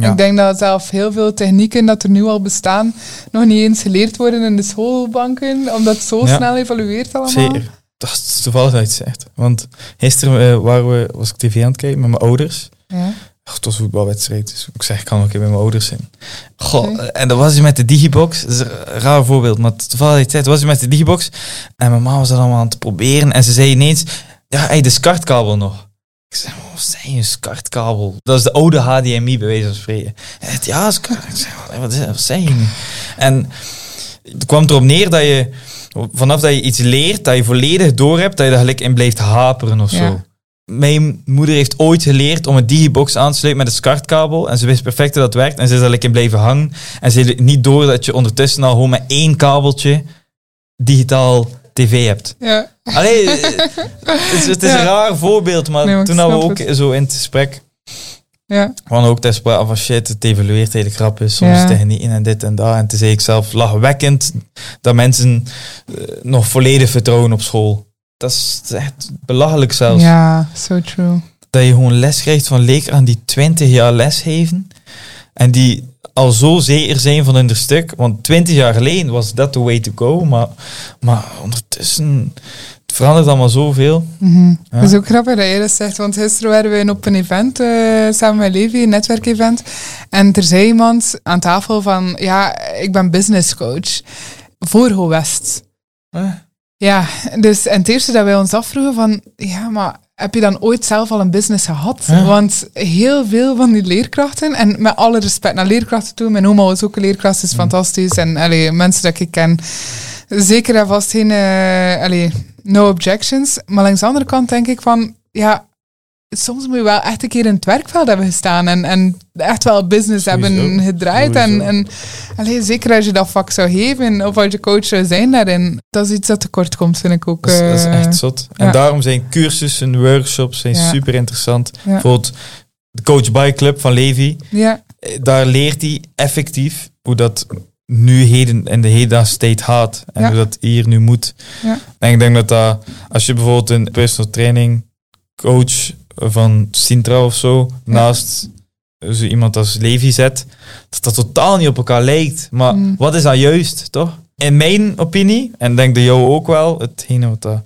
Ja. Ik denk dat zelf heel veel technieken dat er nu al bestaan, nog niet eens geleerd worden in de schoolbanken, omdat het zo Ja. snel evolueert allemaal. Zeker. Dat is toevallig dat je het zegt. Want gisteren eh, waren we, was ik tv aan het kijken met mijn ouders. Ja. Ach, het was voetbalwedstrijd, dus ik zeg, ik kan een keer met mijn ouders zijn. Goh, eh, en dat was hij met de digibox. Dat is een raar voorbeeld, maar toevallig zegt, was hij met de digibox. En mijn ma was dat allemaal aan het proberen. En ze zei ineens, ja, hey, de SCART-kabel nog. Ik zei, wat zei je, SCART-kabel? Dat is de oude HDMI, bij wijze van spreken. Zei, ja, SCART. Ik zei, wat, zei je? En het kwam erop neer dat je, vanaf dat je iets leert, dat je volledig door hebt, dat je er gelijk in blijft haperen of Ja. zo. Mijn moeder heeft ooit geleerd om een digibox aan te sluiten met een SCART-kabel. En ze wist perfect hoe dat werkt. En ze is er lekker in blijven hangen. En ze heeft niet door dat je ondertussen al gewoon met één kabeltje digitaal tv hebt. Ja. Allee, het is, het is Ja. een raar voorbeeld, maar Nee, maar ik toen hadden we ook het. zo in het gesprek Ja. gewoon ook te sprake van shit, het evalueert hele grap is, soms Ja. technieken en dit en dat. En toen zei ik zelf lachwekkend dat mensen eh, nog volledig vertrouwen op school. Dat is echt belachelijk zelfs. ja, so true. Dat je gewoon les krijgt van leerkrachten die 20 jaar les geven en die al zo zeker zijn van hun stuk. Want 20 jaar geleden was dat the way to go, maar, maar ondertussen het verandert allemaal zoveel. Ja. Het is ook grappig dat je dat zegt, want gisteren waren we op een event eh, samen met Levi, een netwerkevent. En er zei iemand aan tafel van, ja, ik ben business coach voor Ho West. Eh, Ja, dus en het eerste dat wij ons afvroegen van, ja, maar heb je dan ooit zelf al een business gehad? Ja. Want heel veel van die leerkrachten, en met alle respect naar leerkrachten toe, mijn oma was ook een leerkracht, is fantastisch. En allee, mensen dat ik ken, Zeker en vast geen, allee, no objections. Maar langs de andere kant denk ik van, ja, soms moet je wel echt een keer in het werkveld hebben gestaan en, en echt wel business hebben gedraaid. En, Sowieso. en allee, zeker als je dat vak zou geven of als je coach zou zijn daarin, dat is iets dat tekort komt, vind ik ook. Dat is, dat is eh, echt zot. En daarom zijn cursussen, workshops zijn Ja. super interessant. Ja. Bijvoorbeeld de Coach By Club van Levi. Ja, Eh, Daar leert hij effectief hoe dat nu heden in de hedendaagse state gaat. En hoe dat hier nu moet. Ja. En ik denk dat dat, als je bijvoorbeeld een personal training coach van Sintra of zo, naast zo iemand als Levi zet, dat dat totaal niet op elkaar lijkt. Maar Mm. wat is dan juist, toch? In mijn opinie, en ik denk de jou ook wel, hetgene wat dat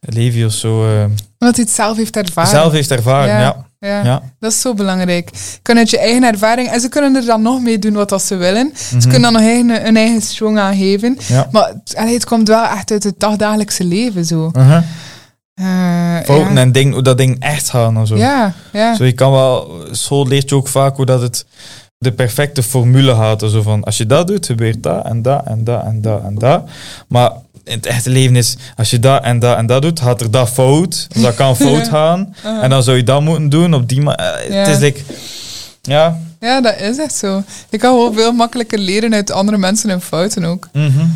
Levi of zo eh, omdat hij het zelf heeft ervaren. zelf heeft ervaren. Ja. Ja. Ja, Ja. dat is zo belangrijk. Je kunt uit je eigen ervaring, en ze kunnen er dan nog mee doen wat dat ze willen. Ze Mhm. kunnen dan nog eigen, een eigen swing aan geven. Ja. Maar het, allee, het komt wel echt uit het dagdagelijkse leven zo. Uh-huh. Eh, Fouten ja. en ding, hoe dat ding echt gaan en zo. Ja, ja. Zo, je kan wel, school leert je ook vaak hoe dat het de perfecte formule had. Zo van, als je dat doet, gebeurt dat en dat en dat en dat en dat. Maar in het echte leven is, als je dat en dat en dat doet, gaat er dat fout. Dus dat kan fout gaan. Uh-huh. En dan zou je dat moeten doen op die manier. Ja. Het is like, ja. Ja, dat is echt zo. Je kan gewoon veel makkelijker leren uit andere mensen hun fouten ook. mhm.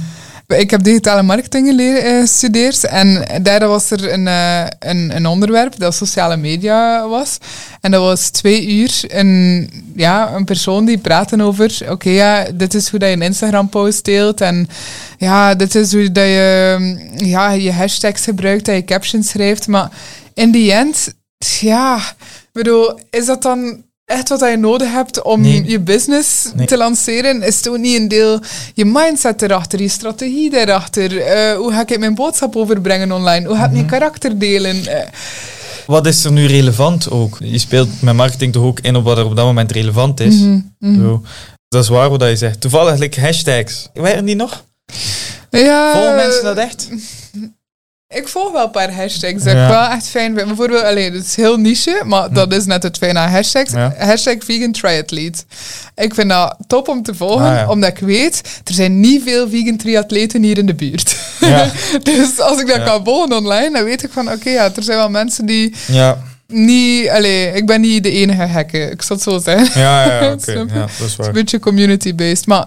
Ik heb digitale marketing eh, gestudeerd en daar was er een, eh, een, een onderwerp dat sociale media was. En dat was twee uur een, ja, een persoon die praatte over, oké ja, dit is hoe dat je een Instagram post deelt en ja, dit is hoe dat je ja, je hashtags gebruikt, dat je captions schrijft. Maar in die end, ja, bedoel, is dat dan echt wat je nodig hebt om Nee. je business Nee. te lanceren? Is ook niet een deel je mindset erachter, je strategie daarachter? Eh, hoe ga ik mijn boodschap overbrengen online? Hoe ga ik mijn karakter delen? Eh, Wat is er nu relevant ook? Je speelt met marketing toch ook in op wat er op dat moment relevant is. mhm, mhm. Zo. Dat is waar wat je zegt. Toevallig like, hashtags. Waren die nog? Ja, Volgen mensen dat echt? Ik volg wel een paar hashtags. Dat Ja. ik wel echt fijn vind. Bijvoorbeeld, alleen, het is heel niche, maar dat is net het fijne aan hashtags. Ja. Hashtag vegan triathlete. Ik vind dat top om te volgen, Ah, ja. omdat ik weet, er zijn niet veel vegan triatleten hier in de buurt. Dus als ik dat kan volgen online, dan weet ik van, oké, ja, er zijn wel mensen die Ja, niet... Allee, ik ben niet de enige hekken, ik zal het zo zeggen. ja, ja, oké. Ja, dat is Het is waar. een beetje community-based. Maar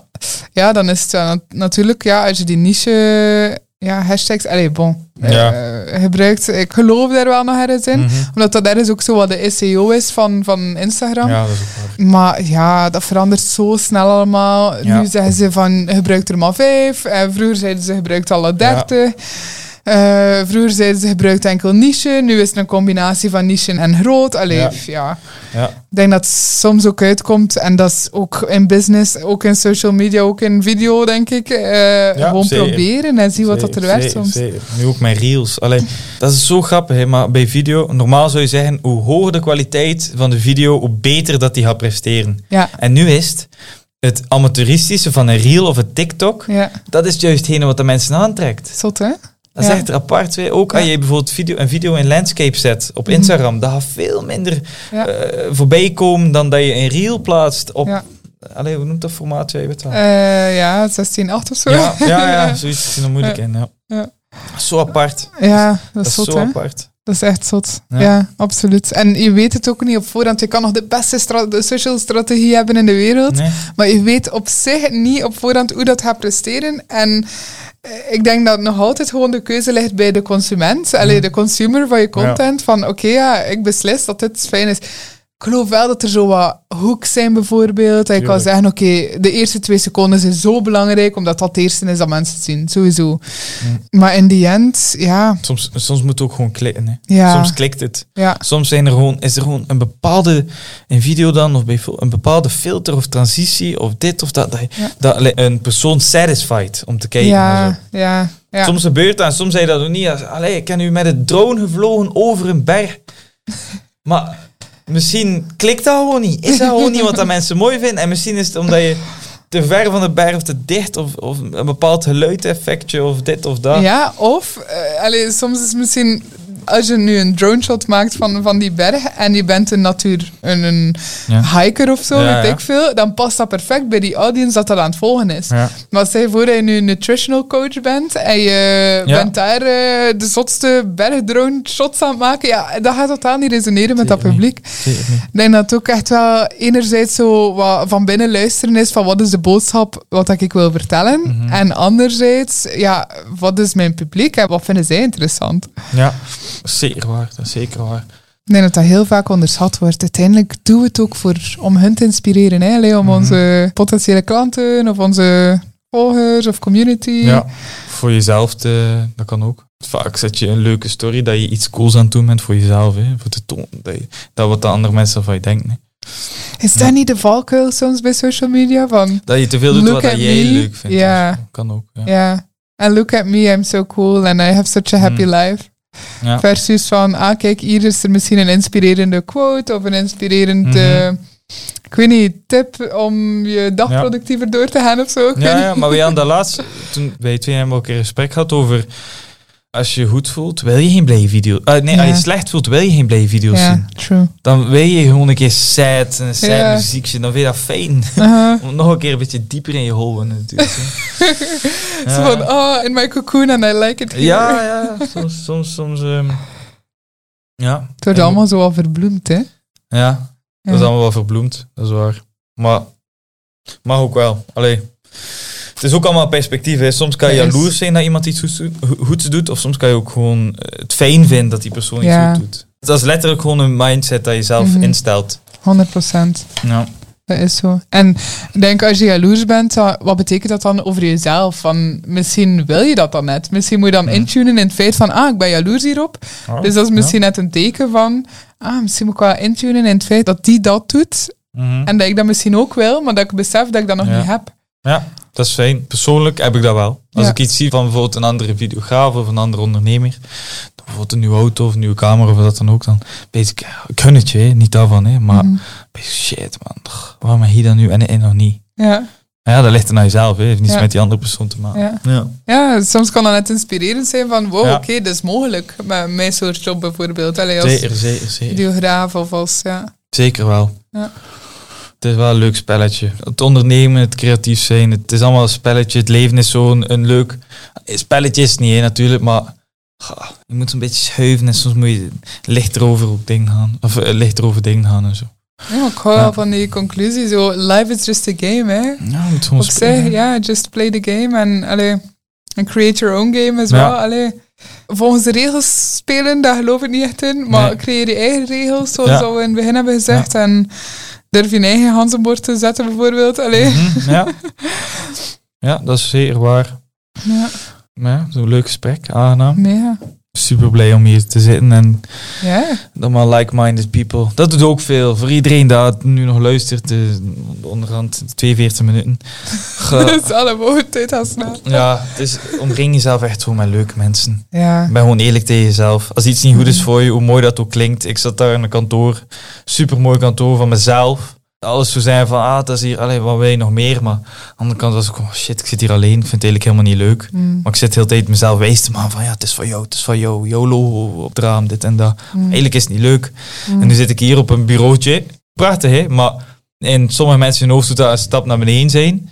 ja, dan is het ja, natuurlijk, ja, als je die niche ja, hashtags, allee, bon, Ja. eh, gebruikt. Ik geloof daar wel nog ergens in. Mhm. Omdat dat ergens ook zo wat de SEO is van, van Instagram. Ja, dat is ook waar. Maar ja, dat verandert zo snel allemaal. Ja. Nu zeggen ze van, gebruik er maar vijf. En vroeger zeiden ze, gebruik alle dertig. Eh, vroeger zeiden ze, gebruik enkel niche. Nu is het een combinatie van niche en groot. Allee, Ja. ja. Ja. Ik denk dat het soms ook uitkomt, en dat is ook in business, ook in social media, ook in video, denk ik. eh, gewoon zeker. proberen en zien wat dat er werkt soms. zeker. Nu ook mijn reels. Allee, dat is zo grappig, hè, maar bij video, normaal zou je zeggen, hoe hoger de kwaliteit van de video, hoe beter dat die gaat presteren. Ja, En nu is het, het amateuristische van een reel of een TikTok, ja, dat is juist hetgene wat de mensen aantrekt. zot hè? Dat is Ja. echt apart. hè. Ook als je bijvoorbeeld video, een video in landscape zet op Mhm. Instagram, dat gaat veel minder Ja. eh, voorbij komen dan dat je een reel plaatst op... Allee, hoe noemt dat formaat? Jij weet wel. Eh, ja, 16,8 of zo. Ja, ja, ja, zoiets is er moeilijk in. Ja. Ja. Zo apart. Ja, dat Dat is zot zo hè? apart. Dat is echt zot. Ja. Ja. absoluut. En je weet het ook niet op voorhand. Je kan nog de beste stra- de social strategie hebben in de wereld. Nee? Maar je weet op zich niet op voorhand hoe dat gaat presteren. En ik denk dat nog altijd gewoon de keuze ligt bij de consument. Alleen de consumer van je content. Van oké, ja, ik beslis dat dit fijn is. Ik geloof wel dat er zo wat hooks zijn bijvoorbeeld. Dat je kan zeggen, oké, de eerste twee seconden zijn zo belangrijk, omdat dat het eerste is dat mensen het zien. Sowieso. Maar in die end, ja. Soms, soms moet het ook gewoon klikken. Hè. Ja. Soms klikt het. Ja, Soms zijn er gewoon, is er gewoon een bepaalde, een video dan, of bijvo- een bepaalde filter of transitie, of dit of dat, dat, Ja. dat le- een persoon satisfied om te kijken. en ja, zo. ja, ja. Soms gebeurt dat en soms zei dat ook niet. Allee, ik heb nu met een drone gevlogen over een berg. maar misschien klikt dat gewoon niet. Is dat gewoon niet wat dat mensen mooi vinden? En misschien is het omdat je te ver van de berg of te dicht, of, of een bepaald geluideffectje, of dit of dat. Ja, of, eh, soms is het misschien als je nu een drone shot maakt van, van die berg en je bent een natuur, een, een Ja. hiker of zo, Ja, weet ja. ik veel, dan past dat perfect bij die audience dat dat aan het volgen is. Maar stel je voor dat je nu een nutritional coach bent en je bent daar eh, de zotste bergdrone shots aan het maken, ja, dat gaat totaal niet resoneren met dat Zeker publiek. Ik denk dat het ook echt wel enerzijds zo wat van binnen luisteren is van wat is de boodschap wat ik wil vertellen. Mhm. En anderzijds, ja, wat is mijn publiek en wat vinden zij interessant. Ja, zeker waar. Dat is zeker waar. Ik denk dat dat heel vaak onderschat wordt. Uiteindelijk doen we het ook voor, om hun te inspireren. Hè? Om Mhm. onze potentiële klanten of onze volgers of community. Ja, voor jezelf, te, dat kan ook. Vaak zet je een leuke story dat je iets cools aan het doen bent voor jezelf. Hè, voor te tonen dat, je, dat wat de andere mensen van je denken. Hè. Is dat Ja. niet de valkuil soms bij social media? Van, Dat je te veel doet wat jij me. leuk vindt. Ja. Kan ook. Ja. ja, and look at me, I'm so cool and I have such a happy Mhm. life. Ja. Versus van, ah kijk, hier is er misschien een inspirerende quote of een inspirerend, Mhm. eh, ik weet niet, tip om je dag productiever door te gaan of zo. Ja, maar we hadden dat laatst, toen wij twee hebben ook een gesprek gehad over, als je goed voelt, wil je geen blije video. eh, nee, Ja. als je slecht voelt, wil je geen blije video's Ja, zien. true. Dan wil je gewoon een keer sad, een sad Ja. muziekje, dan vind je dat fijn. Uh-huh. Om nog een keer een beetje dieper in je hol natuurlijk. Zo van, oh, in my cocoon and I like it here. Ja, ja, soms, soms, soms, ehm, ja. Het wordt En- allemaal zo al verbloemd, hè. Ja, dat is allemaal wel verbloemd, dat is waar. Maar, mag ook wel. Allee. Het is ook allemaal perspectief. Hè. Soms kan je jaloers zijn dat iemand iets goeds goeds doet, of soms kan je ook gewoon eh, het fijn vinden dat die persoon iets goed doet. Dat is letterlijk gewoon een mindset dat je zelf Mhm. instelt. 100 procent. Ja. Dat is zo. En denk, als je jaloers bent, wat betekent dat dan over jezelf? Van, misschien wil je dat dan net. Misschien moet je dan intunen in het feit van, ah, ik ben jaloers hierop. Dus dat is misschien net een teken van, ah, misschien moet ik wel intunen in het feit dat die dat doet. Mhm. En dat ik dat misschien ook wil, maar dat ik besef dat ik dat nog Ja. niet heb. ja, dat is fijn. Persoonlijk heb ik dat wel. Als Ja. ik iets zie van bijvoorbeeld een andere videograaf of een andere ondernemer, bijvoorbeeld een nieuwe auto of een nieuwe camera of wat dan ook, dan weet ik, ja, ik gun het je, hè, niet daarvan, hè, maar Mhm. shit man, waarom heb je dat nu en, en nog niet? Ja, Ja, dat ligt er naar jezelf, hè. heeft niets Ja. met die andere persoon te maken. ja. Ja. ja, soms kan dat net inspirerend zijn van, wow, Ja. oké, dat is mogelijk. Met mijn soort job bijvoorbeeld. Allee, als Zeker, zeker, zeker. videograaf of als, ja. Zeker wel. Ja. Het is wel een leuk spelletje. Het ondernemen, het creatief zijn, het is allemaal een spelletje. Het leven is zo'n een leuk... Spelletje is het niet, hè, natuurlijk, maar... ga, Je moet een beetje schuiven en soms moet je lichter over op dingen gaan. Of eh, lichter over dingen gaan en zo. Ja, ik hou Ja. wel van die conclusie. Zo, life is just a game, hè. Ja, moet Op spelen. zich, ja, just play the game. En, allee, en create your own game as Ja. well. Allee, volgens de regels spelen, daar geloof ik niet echt in. Maar Nee. creëer je eigen regels, zoals Ja. we in het begin hebben gezegd. En durf je eigen Hansenbord te zetten, bijvoorbeeld. Allee. Mhm, ja. ja, dat is zeker waar. Ja, ja, zo'n leuk gesprek, aangenaam. mega. Super blij om hier te zitten en Ja, allemaal like-minded people. Dat doet ook veel. Voor iedereen dat nu nog luistert, de, onderhand 42 minuten. Dat is allemaal tijd als snel. ja, is, omring jezelf echt zo met leuke mensen. Ja, Ben gewoon eerlijk tegen jezelf. Als iets niet goed is voor je, hoe mooi dat ook klinkt. Ik zat daar in een kantoor, super mooi kantoor van mezelf. Alles zou zijn van, ah, dat is hier, allee, wat wil je nog meer? Maar aan de andere kant was ik, oh shit, ik zit hier alleen. Ik vind het eigenlijk helemaal niet leuk. Mm, Maar ik zit de hele tijd mezelf wijs te maken van, ja, het is van jou, het is van jou. YOLO op het raam, dit en dat. mm, Eigenlijk is het niet leuk. mm. En nu zit ik hier op een bureautje. Prachtig, hè? Maar in sommige mensen hun hoofd doet dat een stap naar beneden zijn.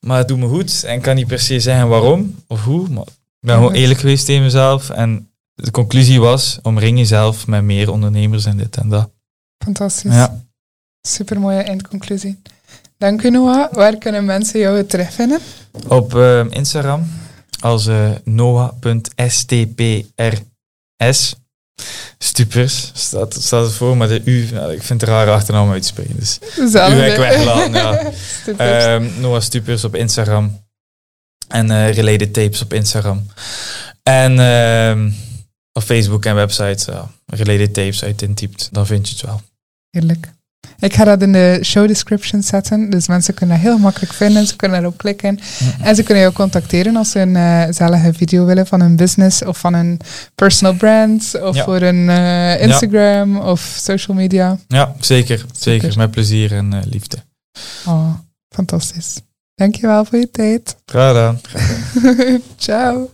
Maar het doet me goed. En ik kan niet per se zeggen waarom of hoe. Maar ik ben gewoon eerlijk geweest tegen mezelf. En de conclusie was, omring jezelf met meer ondernemers en dit en dat. Fantastisch. Ja. Super mooie eindconclusie. Dank u, Noah. Waar kunnen mensen jou terugvinden? Op eh, Instagram als eh noah.stprs. Stupers staat, staat het voor, maar de U, ik vind het rare achternaam uit te spreken. Dus Zelfde. U heb ik ja. Super. Ehm, Noah Stupers op Instagram. En eh Related Tapes op Instagram. En ehm, op Facebook en website. ja, Related Tapes uit intypt. Dan vind je het wel. Heerlijk. Ik ga dat in de show description zetten, dus mensen kunnen dat heel makkelijk vinden. Ze kunnen erop klikken en ze kunnen jou contacteren als ze een eh zalige video willen van hun business of van een personal brand of Ja. voor een eh, Instagram of social media. Ja, zeker. Zeker. Met plezier en eh, liefde. Oh, fantastisch. Dankjewel voor je tijd. Graag gedaan. Ciao.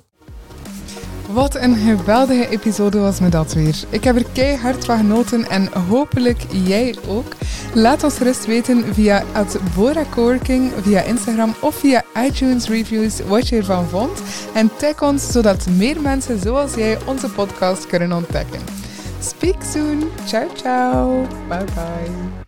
Wat een geweldige episode was me dat weer. Ik heb er keihard van genoten en hopelijk jij ook. Laat ons gerust weten via het via Instagram of via iTunes Reviews wat je ervan vond. En tag ons zodat meer mensen zoals jij onze podcast kunnen ontdekken. Speak soon. Ciao, ciao. Bye bye.